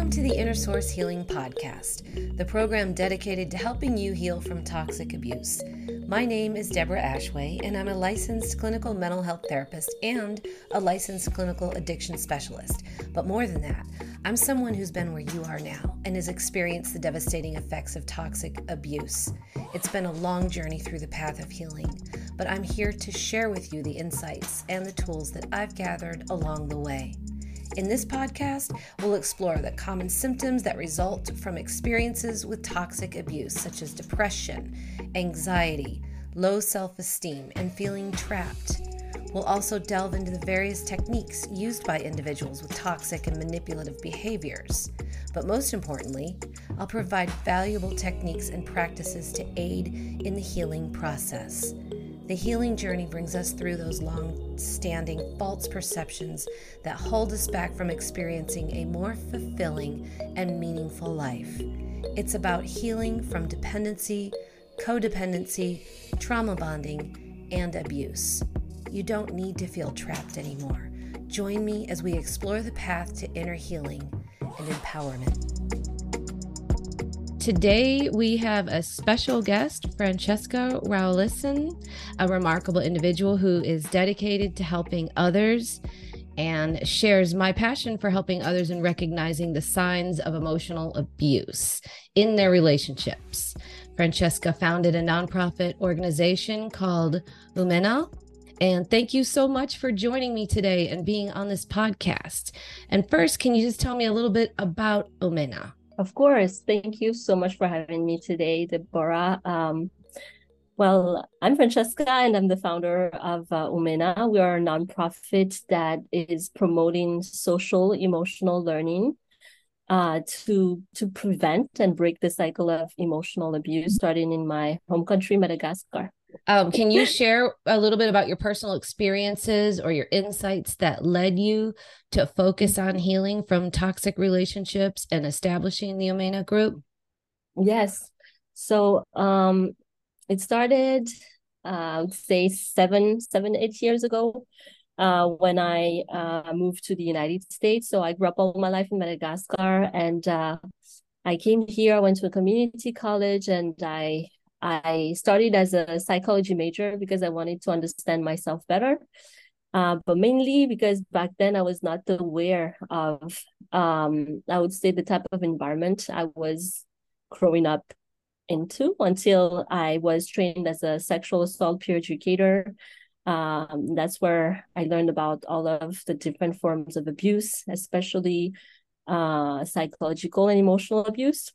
Welcome to the Inner Source Healing Podcast, the program dedicated to helping you heal from toxic abuse. My name is Deborah Ashway, and I'm a licensed clinical mental health therapist and a licensed clinical addiction specialist. But more than that, I'm someone who's been where you are now and has experienced the devastating effects of toxic abuse. It's been a long journey through the path of healing, but I'm here to share with you the insights and the tools that I've gathered along the way. In this podcast, we'll explore the common symptoms that result from experiences with toxic abuse, such as depression, anxiety, low self esteem, and feeling trapped. We'll also delve into the various techniques used by individuals with toxic and manipulative behaviors. But most importantly, I'll provide valuable techniques and practices to aid in the healing process. The healing journey brings us through those long standing false perceptions that hold us back from experiencing a more fulfilling and meaningful life. It's about healing from dependency, codependency, trauma bonding, and abuse. You don't need to feel trapped anymore. Join me as we explore the path to inner healing and empowerment. Today, we have a special guest, Francesca Raoelison, a remarkable individual who is dedicated to helping others and shares my passion for helping others in recognizing the signs of emotional abuse in their relationships. Francesca founded a nonprofit organization called Umena. And thank you so much for joining me today and being on this podcast. And first, can you just tell me a little bit about Umena? Of course. Thank you so much for having me today, Deborah. Um, well, I'm Francesca and I'm the founder of uh, Umena. We are a nonprofit that is promoting social emotional learning uh, to to prevent and break the cycle of emotional abuse, starting in my home country, Madagascar. Um, can you share a little bit about your personal experiences or your insights that led you to focus on healing from toxic relationships and establishing the Umena group? Yes. So um, it started, uh, say seven, seven, eight years ago. Uh, when I uh, moved to the United States. So I grew up all my life in Madagascar and uh, I came here, I went to a community college and I I studied as a psychology major because I wanted to understand myself better. Uh, but mainly because back then I was not aware of, um, I would say, the type of environment I was growing up into until I was trained as a sexual assault peer educator. Um, that's where I learned about all of the different forms of abuse, especially uh, psychological and emotional abuse.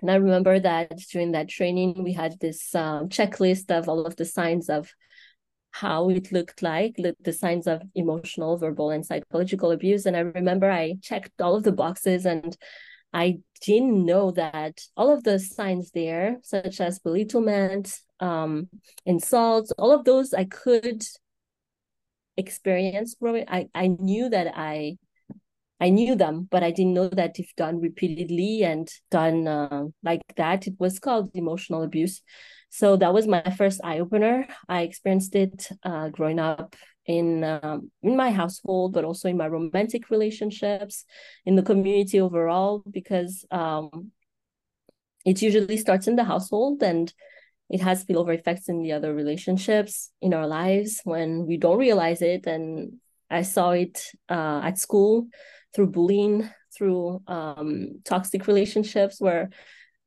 And I remember that during that training, we had this um, checklist of all of the signs of how it looked like, the signs of emotional, verbal, and psychological abuse. And I remember I checked all of the boxes and I didn't know that all of the signs there, such as belittlement, um, insults, all of those I could experience growing. I, I knew that I I knew them, but I didn't know that if done repeatedly and done uh, like that, it was called emotional abuse. So that was my first eye opener. I experienced it uh, growing up in um, in my household, but also in my romantic relationships, in the community overall, because um, it usually starts in the household and it has spillover effects in the other relationships in our lives when we don't realize it. And I saw it uh, at school through bullying, through um, toxic relationships where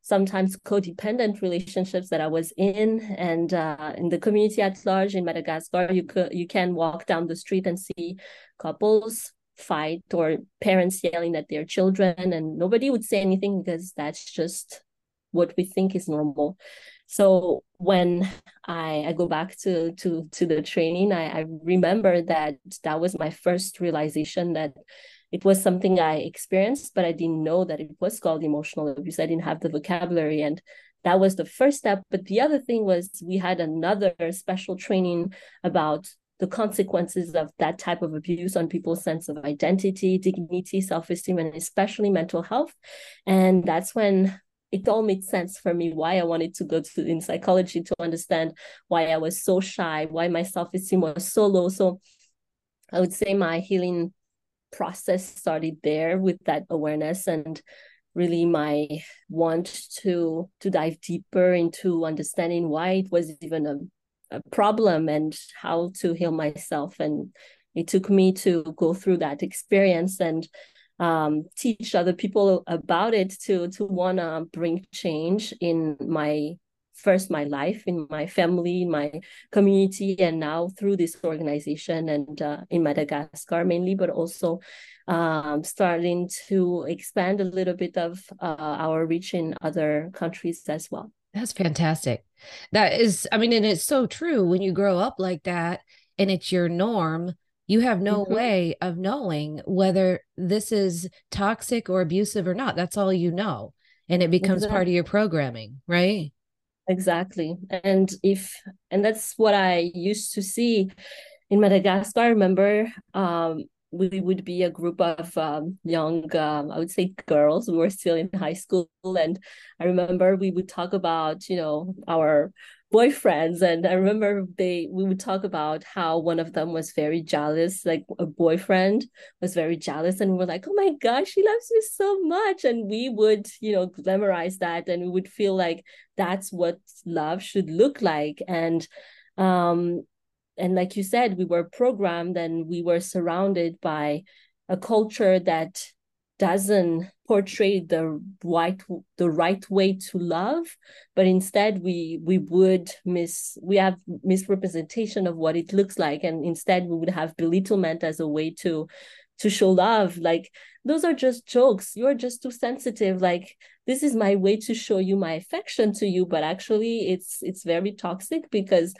sometimes codependent relationships that I was in, and uh, in the community at large in Madagascar, you could you can walk down the street and see couples fight or parents yelling at their children, and nobody would say anything because that's just what we think is normal. So when I, I go back to to to the training, I, I remember that that was my first realization that it was something I experienced, but I didn't know that it was called emotional abuse. I didn't have the vocabulary. And that was the first step. But the other thing was we had another special training about the consequences of that type of abuse on people's sense of identity, dignity, self esteem, and especially mental health. And that's when it all made sense for me why I wanted to go to in psychology to understand why I was so shy, why my self esteem was so low. So I would say my healing process started there with that awareness and really my want to to dive deeper into understanding why it was even a, a problem and how to heal myself. And it took me to go through that experience and um, teach other people about it to to want to bring change in my first my life in my family in my community and now through this organization and uh, in madagascar mainly but also um, starting to expand a little bit of uh, our reach in other countries as well that's fantastic that is i mean and it's so true when you grow up like that and it's your norm you have no mm-hmm. way of knowing whether this is toxic or abusive or not. That's all you know. And it becomes exactly. part of your programming, right? Exactly. And if, and that's what I used to see in Madagascar. I remember um, we would be a group of um, young, um, I would say girls. We were still in high school. And I remember we would talk about, you know, our boyfriends and i remember they we would talk about how one of them was very jealous like a boyfriend was very jealous and we are like oh my gosh he loves you so much and we would you know glamorize that and we would feel like that's what love should look like and um and like you said we were programmed and we were surrounded by a culture that doesn't portray the right the right way to love but instead we we would miss we have misrepresentation of what it looks like and instead we would have belittlement as a way to to show love. Like those are just jokes. You're just too sensitive. Like this is my way to show you my affection to you but actually it's it's very toxic because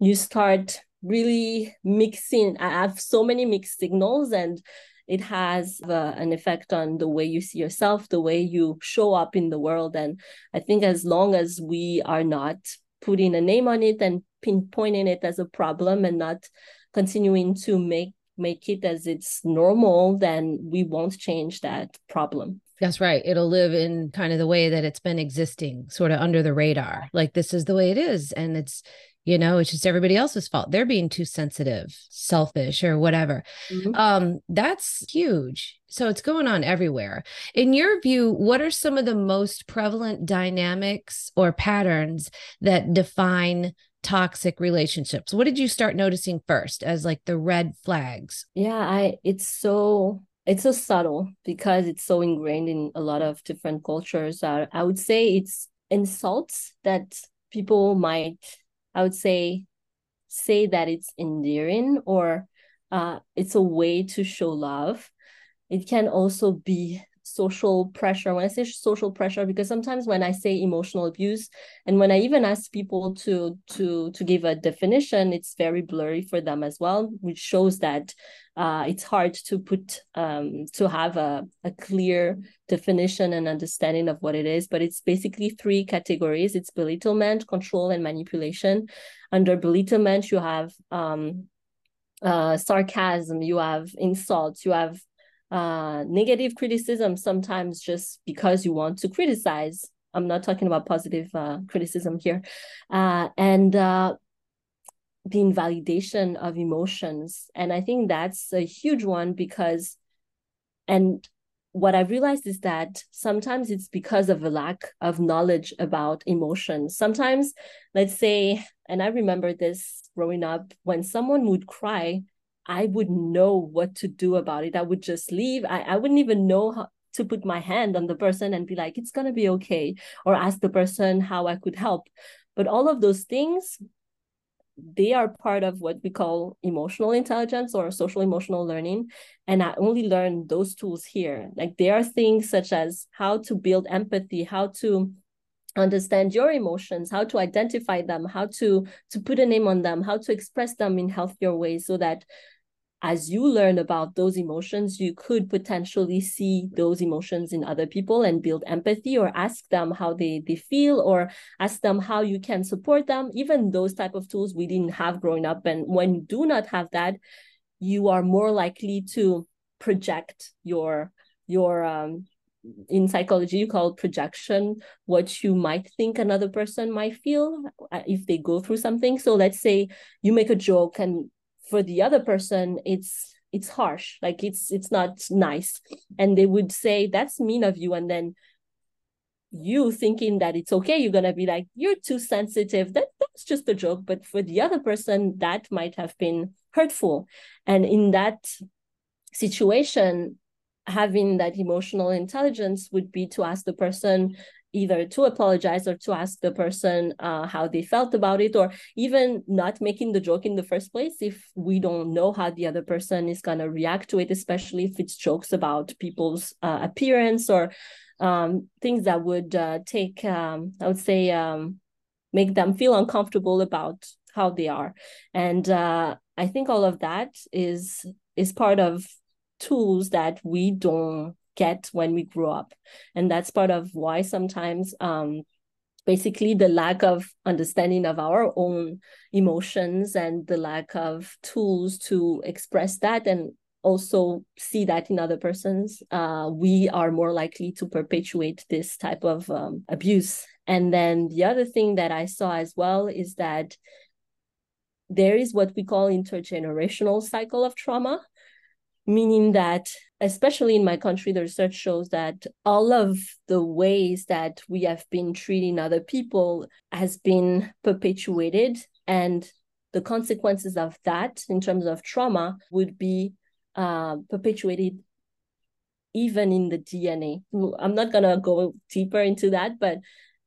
you start really mixing i have so many mixed signals and it has uh, an effect on the way you see yourself, the way you show up in the world. And I think as long as we are not putting a name on it and pinpointing it as a problem and not continuing to make make it as it's normal, then we won't change that problem. That's right. It'll live in kind of the way that it's been existing, sort of under the radar. Like this is the way it is. And it's you know it's just everybody else's fault. They're being too sensitive selfish or whatever. Mm-hmm. um that's huge. So it's going on everywhere. In your view what are some of the most prevalent dynamics or patterns that define toxic relationships? What did you start noticing first as like the red flags? Yeah i it's so it's so subtle because it's so ingrained in a lot of different cultures. Uh, i would say it's insults that people might I would say say that it's endearing or uh, it's a way to show love. It can also be social pressure. When I say social pressure, because sometimes when I say emotional abuse, and when I even ask people to to to give a definition, it's very blurry for them as well, which shows that uh, it's hard to put um, to have a, a clear definition and understanding of what it is. But it's basically three categories: it's belittlement, control, and manipulation. Under belittlement, you have um, uh, sarcasm, you have insults, you have uh, negative criticism sometimes just because you want to criticize. I'm not talking about positive uh, criticism here. Uh, and uh, the invalidation of emotions. And I think that's a huge one because, and what I've realized is that sometimes it's because of a lack of knowledge about emotions. Sometimes, let's say, and I remember this growing up, when someone would cry, I would know what to do about it. I would just leave. I, I wouldn't even know how to put my hand on the person and be like, it's going to be okay, or ask the person how I could help. But all of those things, they are part of what we call emotional intelligence or social emotional learning. And I only learned those tools here. Like there are things such as how to build empathy, how to understand your emotions how to identify them how to to put a name on them how to express them in healthier ways so that as you learn about those emotions, you could potentially see those emotions in other people and build empathy or ask them how they, they feel or ask them how you can support them. Even those type of tools we didn't have growing up. And when you do not have that, you are more likely to project your your um in psychology you call projection what you might think another person might feel uh, if they go through something so let's say you make a joke and for the other person it's it's harsh. Like it's it's not nice. And they would say that's mean of you. And then you thinking that it's okay you're to be like you're too sensitive. That that's just a joke. But for the other person that might have been hurtful. And in that situation having that emotional intelligence would be to ask the person either to apologize or to ask the person uh, how they felt about it or even not making the joke in the first place if we don't know how the other person is going to react to it especially if it's jokes about people's uh, appearance or um, things that would uh, take um, i would say um, make them feel uncomfortable about how they are. And uh, i think all of that is is part of tools that we don't get when we grow up. And that's part of why sometimes um basically the lack of understanding of our own emotions and the lack of tools to express that and also see that in other persons uh, we are more likely to perpetuate this type of um, abuse. And then the other thing that i saw as well is that there is what we call intergenerational cycle of trauma meaning that especially in my country the research shows that all of the ways that we have been treating other people has been perpetuated and the consequences of that in terms of trauma would be uh, perpetuated even in the dna i'm not going to go deeper into that but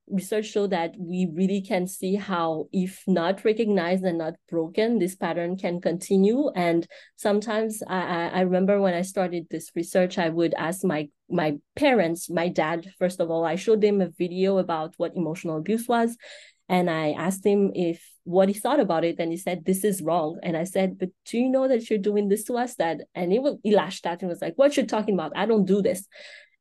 research show that we really can see how if not recognized and not broken this pattern can continue. And sometimes i i remember when i started this research i would ask my my parents my dad first of all i showed them a video about what emotional abuse was. And i asked him if what he thought about it. And he said this is wrong. And i said but do you know that you're doing this to us? Dad and he, he lashed out and was like what you're talking about? I don't do this.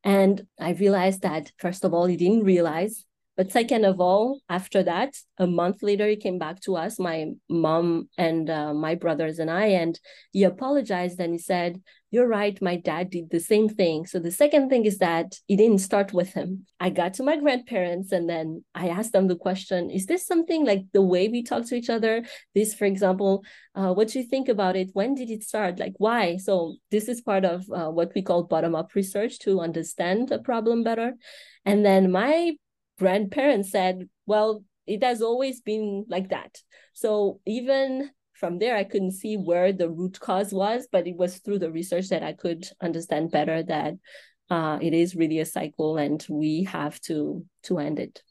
And I realized that, first of all, he didn't realize but second of all, after that, a month later, he came back to us, my mom and uh, my brothers and I, and he apologized and he said, You're right, my dad did the same thing. So the second thing is that it didn't start with him. I got to my grandparents and then I asked them the question Is this something like the way we talk to each other? This, for example, uh, what do you think about it? When did it start? Like, why? So this is part of uh, what we call bottom up research to understand a problem better. And then my grandparents said, well, it has always been like that. So even from there, I couldn't see where the root cause was, but it was through the research that I could understand better that uh, it is really a cycle and we have to to end it.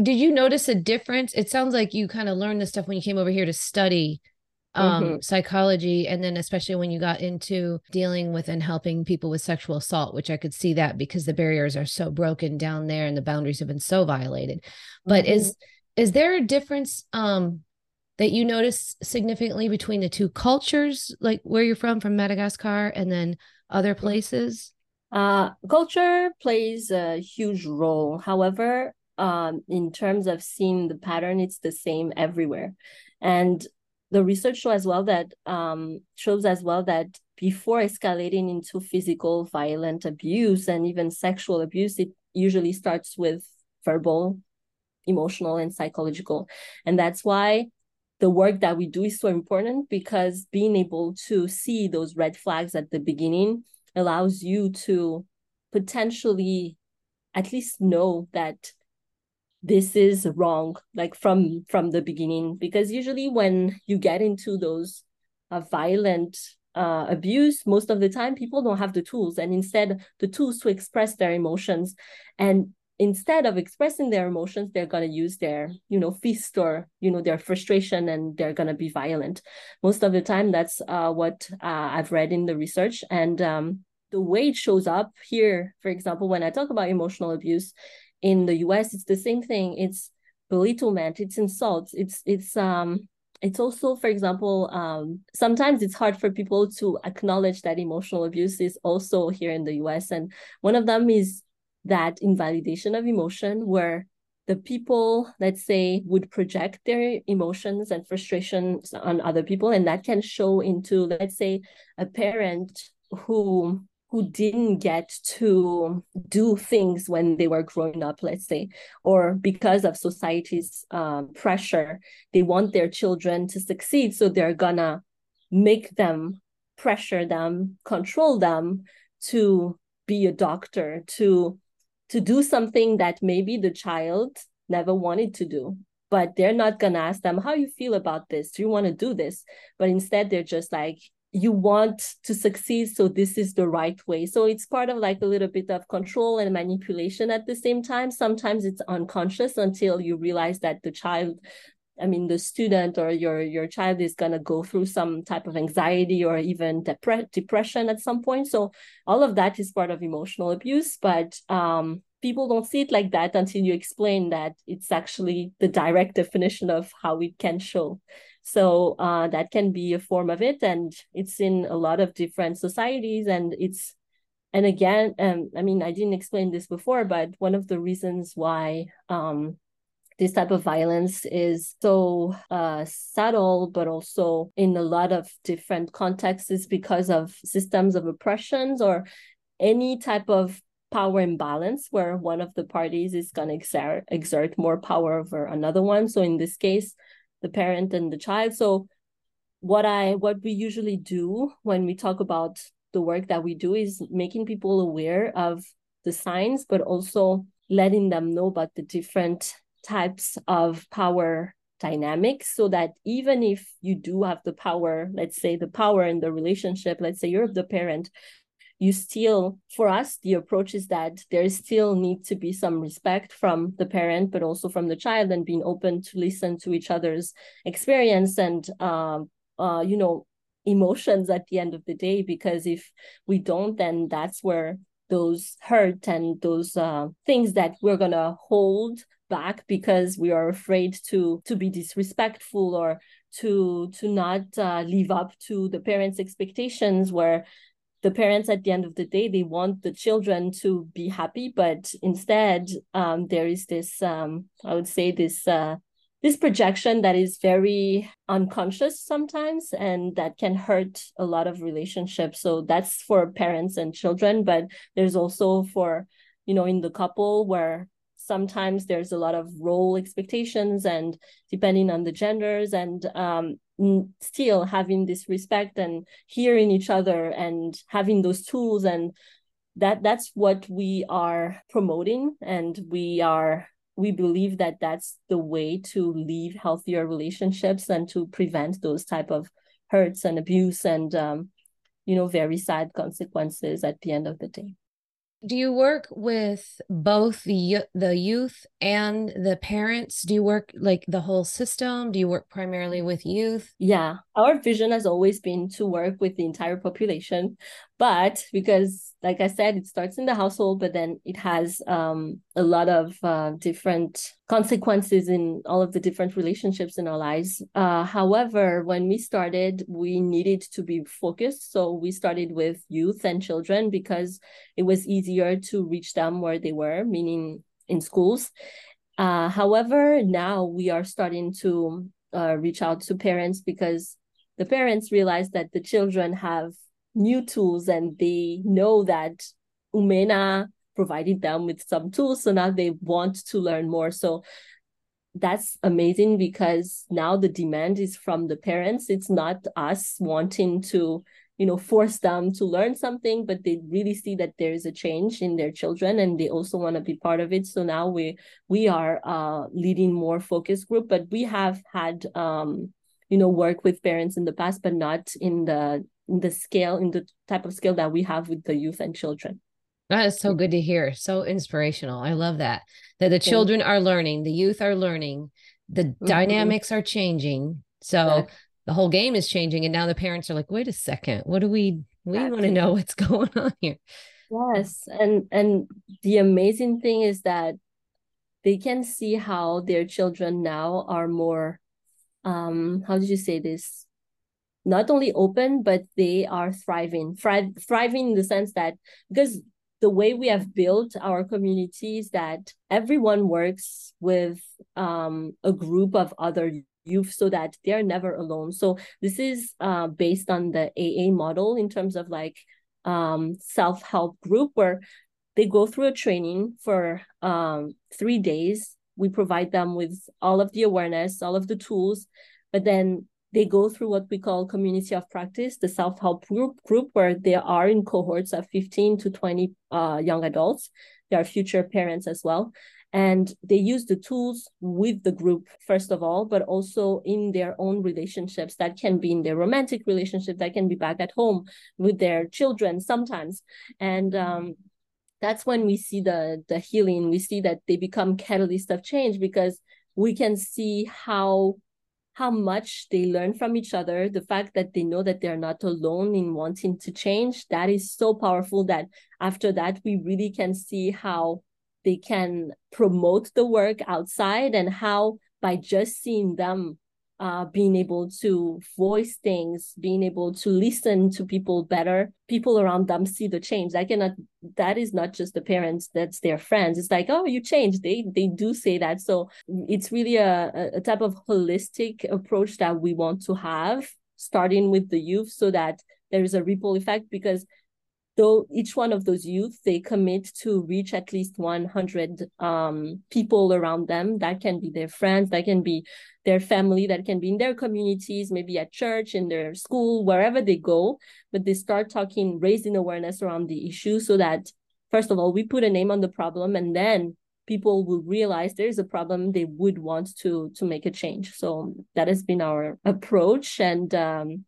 Did you notice a difference? It sounds like you kind of learned this stuff when you came over here to study um, mm-hmm. psychology and then especially when you got into dealing with and helping people with sexual assault which i could see that because the barriers are so broken down there and the boundaries have been so violated but mm-hmm. is is there a difference um that you notice significantly between the two cultures like where you're from from madagascar and then other mm-hmm. places uh culture plays a huge role however um in terms of seeing the pattern it's the same everywhere and the research show as well that um, shows as well that before escalating into physical violent abuse and even sexual abuse, it usually starts with verbal, emotional, and psychological. And that's why the work that we do is so important because being able to see those red flags at the beginning allows you to potentially at least know that this is wrong like from from the beginning. Because usually when you get into those uh, violent uh, abuse most of the time people don't have the tools and instead the tools to express their emotions. And instead of expressing their emotions they're going to use their you know fist or you know their frustration and they're going to be violent. Most of the time that's uh, what uh, i've read in the research. And um, the way it shows up here for example when i talk about emotional abuse in the US, it's the same thing. It's belittlement, it's insults, it's it's um it's also, for example, um, sometimes it's hard for people to acknowledge that emotional abuse is also here in the US. And one of them is that invalidation of emotion, where the people, let's say, would project their emotions and frustrations on other people. And that can show into, let's say, a parent who who didn't get to do things when they were growing up, let's say, or because of society's um, pressure, they want their children to succeed. So they're gonna make them pressure them control them to be a doctor to to do something that maybe the child never wanted to do but they're not to ask them how you feel about this do you want to do this but instead they're just like you want to succeed so this is the right way so it's part of like a little bit of control and manipulation at the same time sometimes it's unconscious until you realize that the child I mean, the student or your your child is gonna go through some type of anxiety or even depre- depression at some point. So all of that is part of emotional abuse, but um, people don't see it like that until you explain that it's actually the direct definition of how it can show. So uh, that can be a form of it, and it's in a lot of different societies, and it's and again, um, I mean, I didn't explain this before, but one of the reasons why um, this type of violence is so uh, subtle, but also in a lot of different contexts is because of systems of oppressions or any type of power imbalance where one of the parties is going to exert, exert more power over another one. So in this case, the parent and the child. So what I what we usually do when we talk about the work that we do is making people aware of the signs, but also letting them know about the different types of power dynamics so that even if you do have the power, let's say the power in the relationship, let's say you're the parent, you still for us the approach is that there still need to be some respect from the parent but also from the child and being open to listen to each other's experience and um, uh, you know emotions at the end of the day because if we don't then that's where those hurt and those uh, things that we're gonna hold back because we are afraid to to be disrespectful or to to not uh, live up to the parents expectations where the parents at the end of the day they want the children to be happy but instead um, there is this um, i would say this uh, this projection that is very unconscious sometimes and that can hurt a lot of relationships. So that's for parents and children but there's also for you know in the couple where sometimes there's a lot of role expectations and depending on the genders and um, still having this respect and hearing each other and having those tools and that that's what we are promoting and we are we believe that that's the way to leave healthier relationships and to prevent those type of hurts and abuse and um, you know very sad consequences at the end of the day do you work with both the the youth and the parents? Do you work like the whole system? Do you work primarily with youth? Yeah, our vision has always been to work with the entire population, but because like i said it starts in the household but then it has um, a lot of uh, different consequences in all of the different relationships in our lives. Uh, however when we started we needed to be focused. So we started with youth and children because it was easier to reach them where they were meaning in schools. Uh, however now we are starting to uh, reach out to parents because the parents realize that the children have new tools and they know that Umena provided them with some tools. So now they want to learn more. So that's amazing because now the demand is from the parents. It's not us wanting to, you know, force them to learn something, but they really see that there is a change in their children and they also want to be part of it. So now we we are uh, leading more focus group, but we have had um, you know, work with parents in the past, but not in the in the scale, in the type of scale that we have with the youth and children. That is so good to hear. So inspirational. I love that. That the children are learning, the youth are learning, the mm-hmm. dynamics are changing. So exactly. the whole game is changing. And now the parents are like, wait a second, what do we we exactly. want to know what's going on here? Yes. And and the amazing thing is that they can see how their children now are more um how did you say this? Not only open but they are thriving. Thrive, thriving in the sense that because the way we have built our communities that everyone works with um, a group of other youth so that they're never alone. So this is uh, based on the aa model in terms of like um, self-help group where they go through a training for um, three days we provide them with all of the awareness all of the tools but then they go through what we call community of practice, the self-help group, group where they are in cohorts of 15 to 20 uh, young adults. They are future parents as well. And they use the tools with the group, first of all, but also in their own relationships. That can be in their romantic relationship, that can be back at home with their children sometimes. And um, that's when we see the the healing. We see that they become catalyst of change because we can see how how much they learn from each other the fact that they know that they're not alone in wanting to change that is so powerful that after that we really can see how they can promote the work outside and how by just seeing them uh, being able to voice things, being able to listen to people better, people around them see the change. That cannot that is not just the parents, that's their friends. It's like, oh, you changed. They they do say that. So it's really a, a type of holistic approach that we want to have, starting with the youth so that there is a ripple effect because though each one of those youth they commit to reach at least 100 um, people around them. That can be their friends that can be their family that can be in their communities maybe at church in their school wherever they go. But they start talking raising awareness around the issue so that first of all we put a name on the problem and then people will realize there is a problem they would want to to make a change. So that has been our approach and um,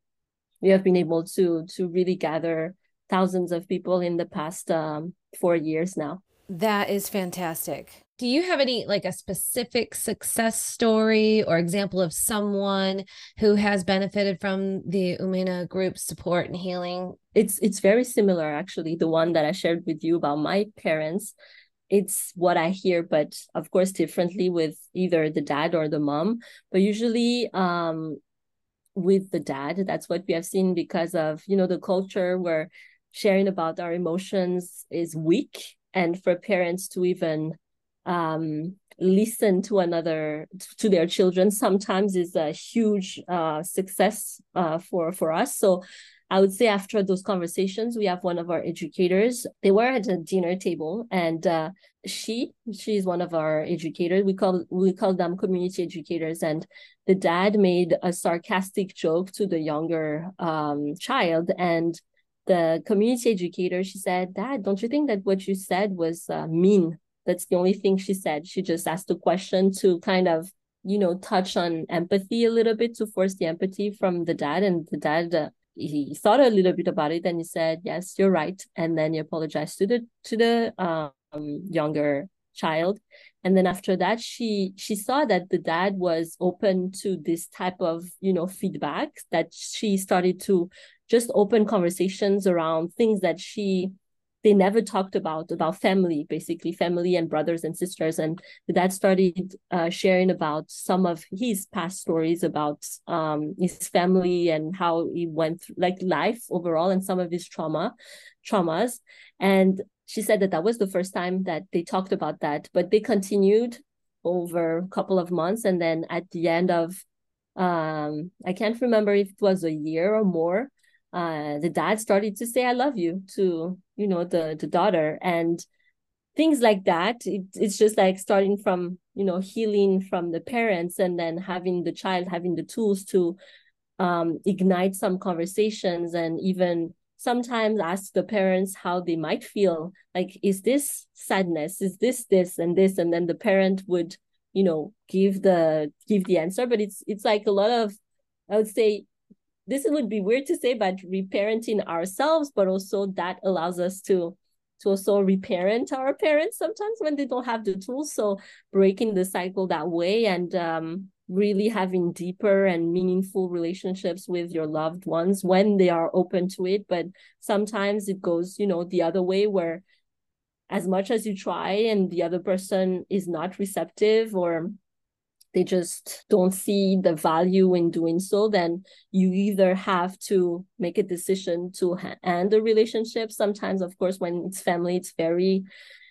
we have been able to to really gather thousands of people in the past um, four years now. That is fantastic. Do you have any like a specific success story or example of someone who has benefited from the Umena group support and healing? It's it's very similar actually. The one that I shared with you about my parents, it's what I hear, but of course differently with either the dad or the mom. But usually um with the dad, that's what we have seen because of you know the culture where sharing about our emotions is weak and for parents to even um, listen to another to their children sometimes is a huge uh, success uh, for for us. So i would say after those conversations we have one of our educators. They were at a dinner table and uh, she she's one of our educators. We call we call them community educators. And the dad made a sarcastic joke to the younger um, child and the community educator, she said, Dad, don't you think that what you said was uh, mean? That's the only thing she said. She just asked a question to kind of, you know, touch on empathy a little bit to force the empathy from the dad. And the dad, uh, he thought a little bit about it and he said, Yes, you're right. And then he apologized to the to the um, younger child and then after that she she saw that the dad was open to this type of you know feedback that she started to just open conversations around things that she they never talked about about family basically family and brothers and sisters. And dad started uh, sharing about some of his past stories about um, his family and how he went through like life overall and some of his trauma traumas. And she said that that was the first time that they talked about that but they continued over a couple of months. And then at the end of um, i can't remember if it was a year or more uh, the dad started to say "I love you" to you know the the daughter, and things like that. It, it's just like starting from you know healing from the parents, and then having the child having the tools to um, ignite some conversations, and even sometimes ask the parents how they might feel. Like, is this sadness? Is this this and this? And then the parent would you know give the give the answer, but it's it's like a lot of I would say this would be weird to say, but reparenting ourselves, but also that allows us to to also reparent our parents sometimes when they don't have the tools. So breaking the cycle that way and um, really having deeper and meaningful relationships with your loved ones when they are open to it. But sometimes it goes, you know, the other way where as much as you try and the other person is not receptive or they just don't see the value in doing so, then you either have to make a decision to end the relationship. Sometimes, of course, when it's family, it's very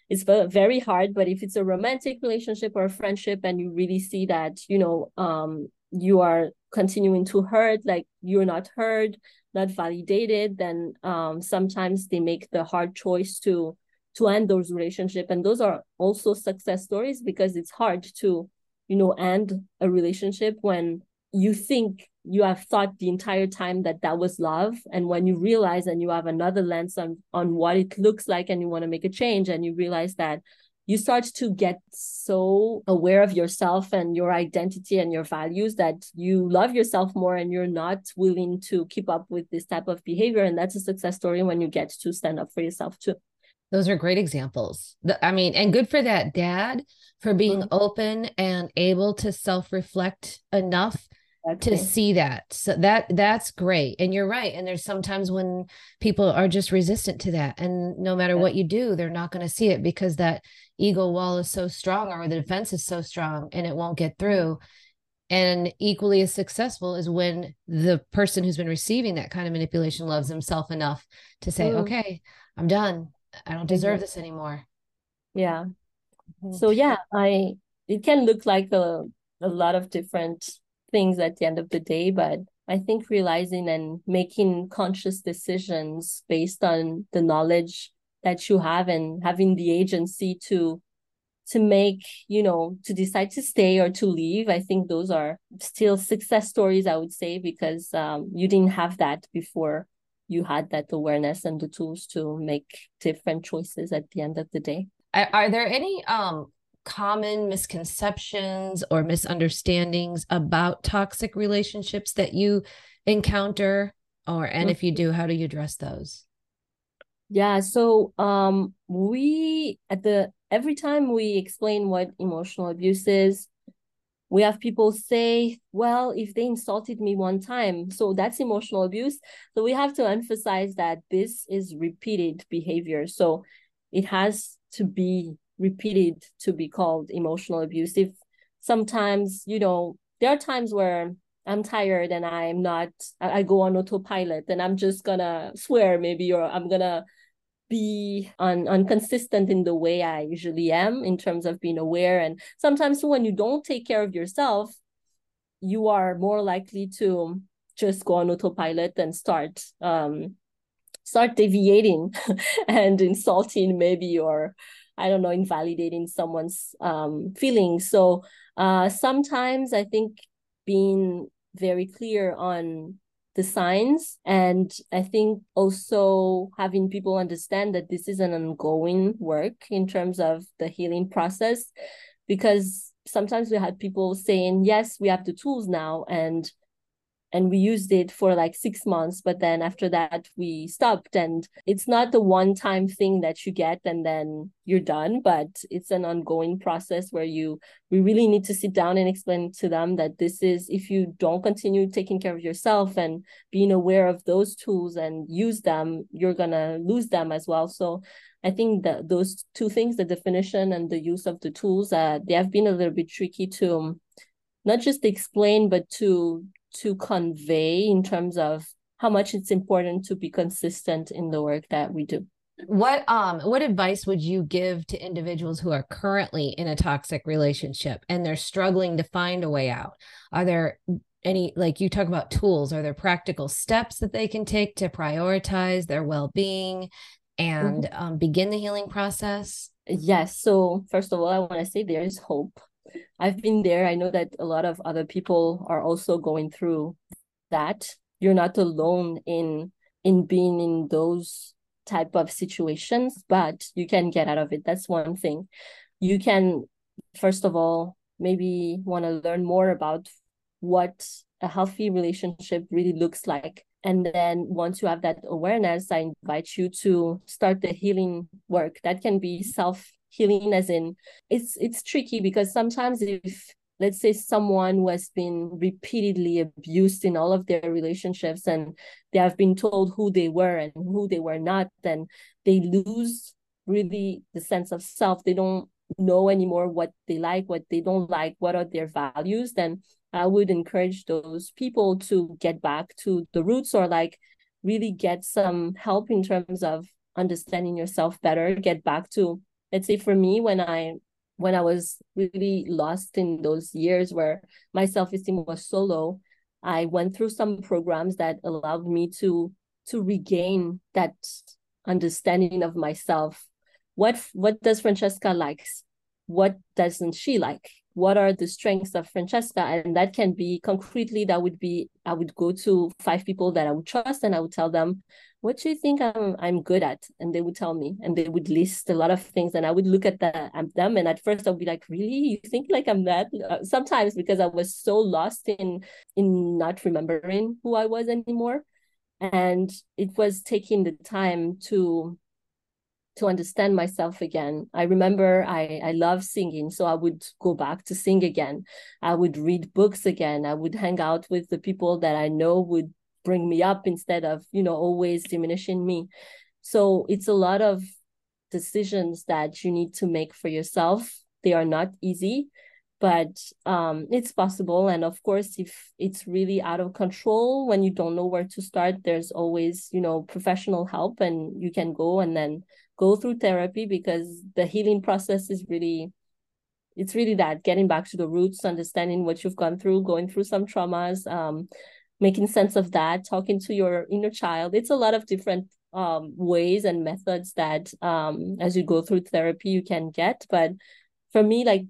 it's very hard. But if it's a romantic relationship or a friendship, and you really see that you know um, you are continuing to hurt, like you're not heard, not validated, then um, sometimes they make the hard choice to to end those relationship, and those are also success stories because it's hard to you know end a relationship when you think you have thought the entire time that that was love. And when you realize and you have another lens on on what it looks like and you want to make a change and you realize that you start to get so aware of yourself and your identity and your values that you love yourself more and you're not willing to keep up with this type of behavior. And that's a success story when you get to stand up for yourself too those are great examples. I mean, and good for that dad for being mm-hmm. open and able to self-reflect enough to see that. So that that's great. And you're right. And there's sometimes when people are just resistant to that. And no matter yeah. what you do, they're not going to see it because that ego wall is so strong or the defense is so strong and it won't get through. And equally as successful is when the person who's been receiving that kind of manipulation loves himself enough to say, mm. okay, I'm done. I don't deserve this anymore. Yeah. Mm-hmm. So yeah, I it can look like a a lot of different things at the end of the day, but I think realizing and making conscious decisions based on the knowledge that you have and having the agency to to make you know to decide to stay or to leave i think those are still success stories i would say because um, you didn't have that before you had that awareness and the tools to make different choices at the end of the day? Are there any um common misconceptions or misunderstandings about toxic relationships that you encounter? Or and if you do how do you address those? Yeah so um we at the every time we explain what emotional abuse is we have people say well if they insulted me one time. So that's emotional abuse. So we have to emphasize that this is repeated behavior. So it has to be repeated to be called emotional abuse. If sometimes you know there are times where i'm tired and i'm not i, go on autopilot and i'm just gonna swear maybe or i'm gonna be un, inconsistent in the way i usually am in terms of being aware and sometimes when you don't take care of yourself you are more likely to just go on autopilot and start um start deviating and insulting maybe or I don't know, invalidating someone's um, feelings. So uh, sometimes I think being very clear on the signs. And I think also having people understand that this is an ongoing work in terms of the healing process because sometimes we had people saying yes we have the tools now and and we used it for like six months but then after that we stopped. And it's not the one time thing that you get and then you're done but it's an ongoing process where you we really need to sit down and explain to them that this is if you don't continue taking care of yourself and being aware of those tools and use them you're gonna lose them as well. So I think that those two things, the definition and the use of the tools, uh, they have been a little bit tricky to not just explain, but to to convey in terms of how much it's important to be consistent in the work that we do. What um what advice would you give to individuals who are currently in a toxic relationship and they're struggling to find a way out? Are there any like you talk about tools are there practical steps that they can take to prioritize their well-being and mm-hmm. um, begin the healing process? Yes. So first of all i want to say there is hope I've been there. I know that a lot of other people are also going through that. You're not alone in in being in those type of situations, but you can get out of it. That's one thing. You can first of all maybe want to learn more about what a healthy relationship really looks like. And then once you have that awareness, I invite you to start the healing work. That can be self healing as in it's it's tricky because sometimes if let's say someone was been repeatedly abused in all of their relationships and they have been told who they were and who they were not then they lose really the sense of self. They don't know anymore what they like what they don't like what are their values. Then i would encourage those people to get back to the roots or like really get some help in terms of understanding yourself better get back to let's say for me when i when i was really lost in those years where my self-esteem was so low i went through some programs that allowed me to to regain that understanding of myself. What what does francesca likes? What doesn't she like what are the strengths of Francesca? And that can be concretely, that would be, I would go to five people that I would trust and I would tell them, what do you think I'm I'm good at? And they would tell me, and they would list a lot of things, and I would look at the, them, and at first I would be like, really, you think like I'm that? Uh, sometimes because I was so lost in in not remembering who I was anymore, and it was taking the time to to understand myself again. I remember I, I love singing, so I would go back to sing again. I would read books again. I would hang out with the people that I know would bring me up instead of, you know, always diminishing me. So it's a lot of decisions that you need to make for yourself. They are not easy, but um, it's possible. And of course, if it's really out of control, when you don't know where to start, there's always, you know, professional help and you can go and then go through therapy because the healing process is really it's really that getting back to the roots understanding what you've gone through going through some traumas um, making sense of that talking to your inner child. It's a lot of different um, ways and methods that um, as you go through therapy you can get. But for me like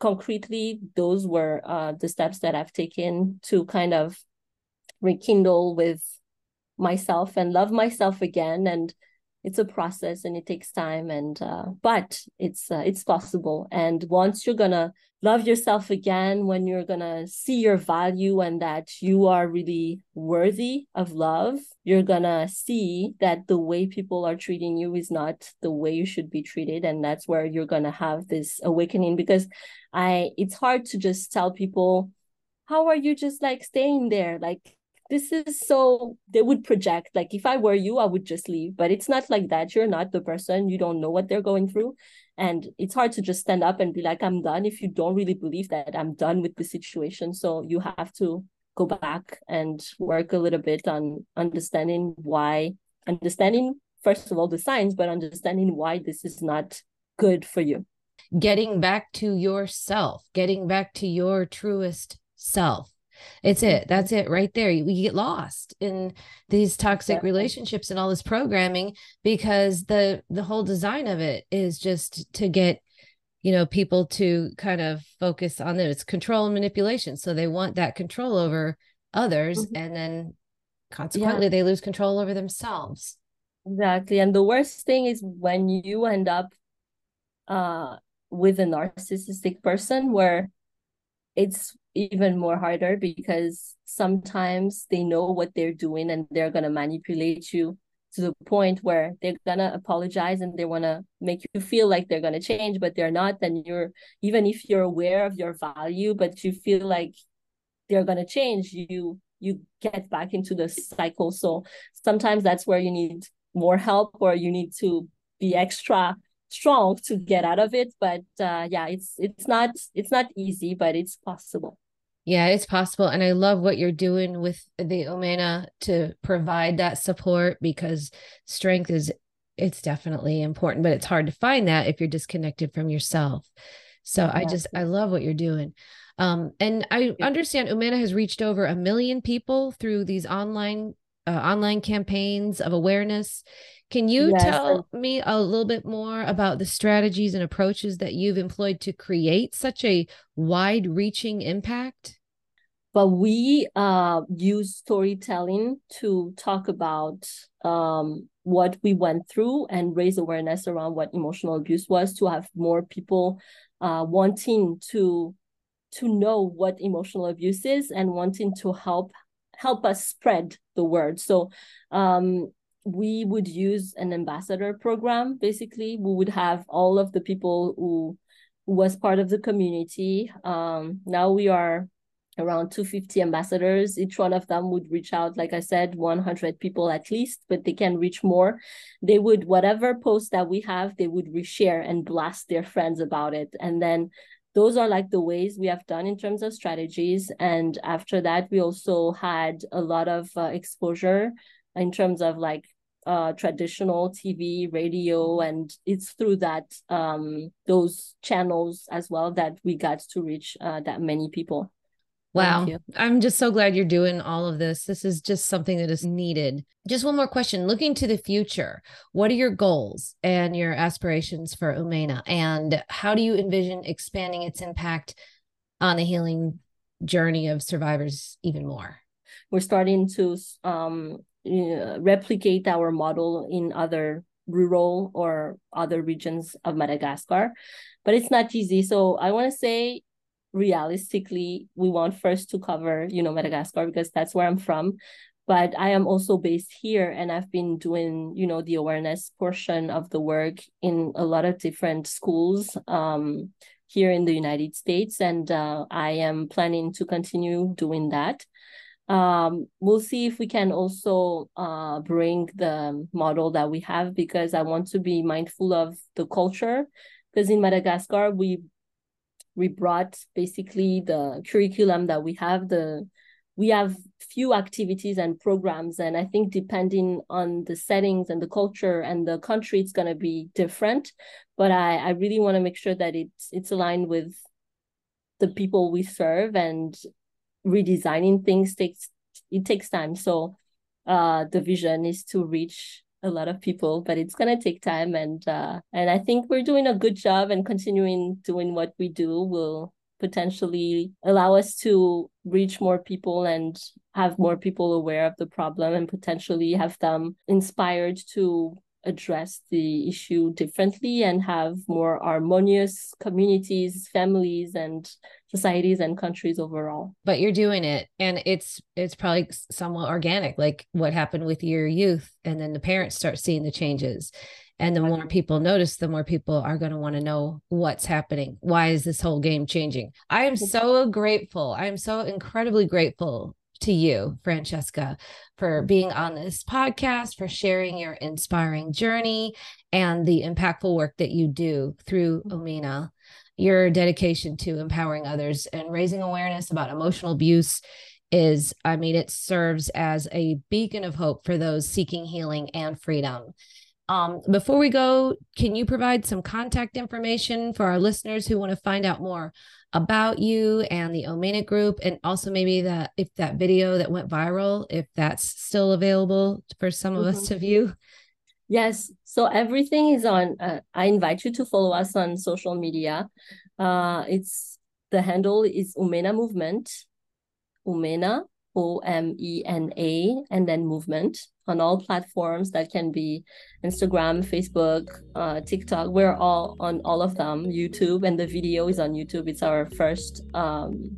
concretely those were uh, the steps that i've taken to kind of rekindle with myself and love myself again. And it's a process and it takes time and uh, but it's uh, it's possible. And once you're gonna love yourself again when you're gonna see your value and that you are really worthy of love you're gonna see that the way people are treating you is not the way you should be treated. And that's where you're gonna have this awakening because i it's hard to just tell people how are you just like staying there? Like this is so they would project like if i were you i would just leave. But it's not like that. You're not the person. You don't know what they're going through. And it's hard to just stand up and be like i'm done if you don't really believe that i'm done with the situation. So you have to go back and work a little bit on understanding why understanding first of all the signs but understanding why this is not good for you. Getting back to yourself getting back to your truest self it's it. That's it right there. We get lost in these toxic relationships and all this programming because the the whole design of it is just to get you know people to kind of focus on it. It's control and manipulation. So they want that control over others mm-hmm. and then consequently yeah. they lose control over themselves. Exactly. And the worst thing is when you end up uh with a narcissistic person where it's even more harder because sometimes they know what they're doing and they're going to manipulate you to the point where they're going to apologize and they want to make you feel like they're going to change but they're not. Then you're even if you're aware of your value but you feel like they're going to change you you get back into the cycle. So sometimes that's where you need more help or you need to be extra strong to get out of it. But uh yeah it's it's not it's not easy but it's possible yeah, it's possible. And I love what you're doing with the Omena to provide that support because strength is it's definitely important, but it's hard to find that if you're disconnected from yourself. So yeah. I just I love what you're doing. Um, and I understand Omena has reached over a million people through these online uh, online campaigns of awareness. Can you yes, tell me a little bit more about the strategies and approaches that you've employed to create such a wide reaching impact? But we uh, use storytelling to talk about um, what we went through and raise awareness around what emotional abuse was to have more people uh, wanting to to know what emotional abuse is and wanting to help help us spread the word. So um, we would use an ambassador program. Basically, we would have all of the people who, was part of the community. Um, now we are around 250 ambassadors. Each one of them would reach out, like I said, 100 people at least, but they can reach more. They would, whatever post that we have, they would reshare and blast their friends about it. And then those are like the ways we have done in terms of strategies. And after that, we also had a lot of uh, exposure in terms of like uh, traditional TV, radio, and it's through that um, those channels as well that we got to reach uh, that many people. Wow. I'm just so glad you're doing all of this. This is just something that is needed. Just one more question. Looking to the future, what are your goals and your aspirations for Omena? And how do you envision expanding its impact on the healing journey of survivors even more. We're starting to um, replicate our model in other rural or other regions of Madagascar, but it's not easy. So I want to say realistically we want first to cover you know madagascar because that's where i'm from. But i am also based here and i've been doing you know the awareness portion of the work in a lot of different schools um, here in the united states. And uh, i am planning to continue doing that um, we'll see if we can also uh, bring the model that we have because i want to be mindful of the culture. Because in madagascar we we brought basically the curriculum that we have the we have few activities and programs and i think depending on the settings and the culture and the country it's to be different. But i i really want to make sure that it's it's aligned with the people we serve and redesigning things takes it takes time. So uh the vision is to reach a lot of people but it's going to take time. And uh and i think we're doing a good job and continuing doing what we do will potentially allow us to reach more people and have more people aware of the problem and potentially have them inspired to address the issue differently and have more harmonious communities families and societies and countries overall. But you're doing it and it's it's probably somewhat organic like what happened with your youth and then the parents start seeing the changes. And the more mm-hmm. people notice the more people are going to want to know what's happening. Why is this whole game changing? I am mm-hmm. so grateful. I am so incredibly grateful to you, Francesca, for being on this podcast, for sharing your inspiring journey and the impactful work that you do through Omena. your dedication to empowering others and raising awareness about emotional abuse is i mean it serves as a beacon of hope for those seeking healing and freedom um, before we go can you provide some contact information for our listeners who want to find out more about you and the Omena group, and also maybe that if that video that went viral, if that's still available for some of mm-hmm. us to view. Yes, so everything is on. Uh, I invite you to follow us on social media. Uh, it's the handle is Omena Movement, Omena O M E N A, and then movement on all platforms that can be Instagram, Facebook, uh, TikTok. We're all on all of them, YouTube, and the video is on YouTube. It's our first um,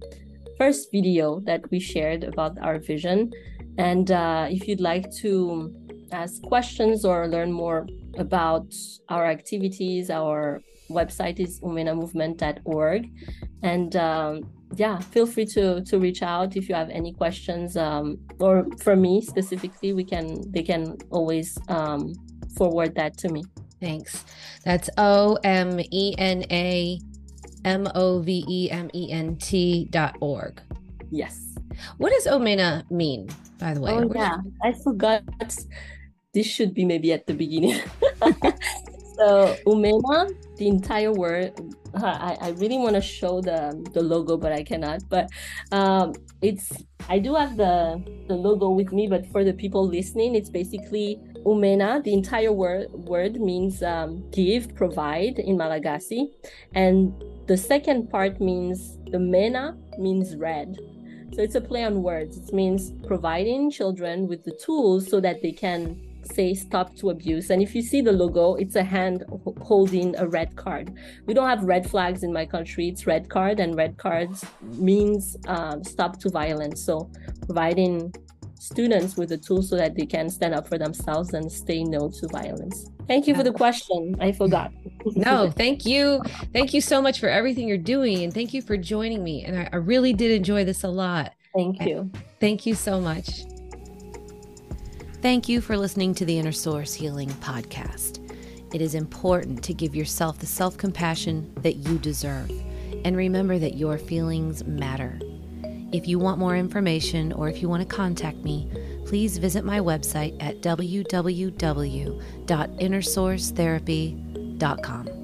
first video that we shared about our vision. And uh, if you'd like to ask questions or learn more about our activities, our website is omenamovement.org. And um, yeah, feel free to to reach out if you have any questions. Um, or for me specifically, we can they can always um, forward that to me. Thanks. That's O M E N A M O V E M E N T dot org. Yes. What does Omena mean, by the way? Oh, yeah, I forgot. This should be maybe at the beginning. so Omena, the entire word I, I really want to show the the logo, but I cannot. But um, it's I do have the the logo with me, but for the people listening, it's basically Omena. The entire word word means um, give, provide in Malagasy, and the second part means the mena means red. So it's a play on words. It means providing children with the tools so that they can say stop to abuse. And if you see the logo, it's a hand holding a red card. We don't have red flags in my country, it's red card, and red cards means um, stop to violence. So providing students with the tools so that they can stand up for themselves and stay no to violence. Thank you for the question. I forgot. no, thank you. Thank you so much for everything you're doing. And thank you for joining me. And I, I really did enjoy this a lot. Thank you. Thank you so much. Thank you for listening to the Inner Source Healing Podcast. It is important to give yourself the self compassion that you deserve. And remember that your feelings matter. If you want more information or if you want to contact me, please visit my website at www.innersourcetherapy.com.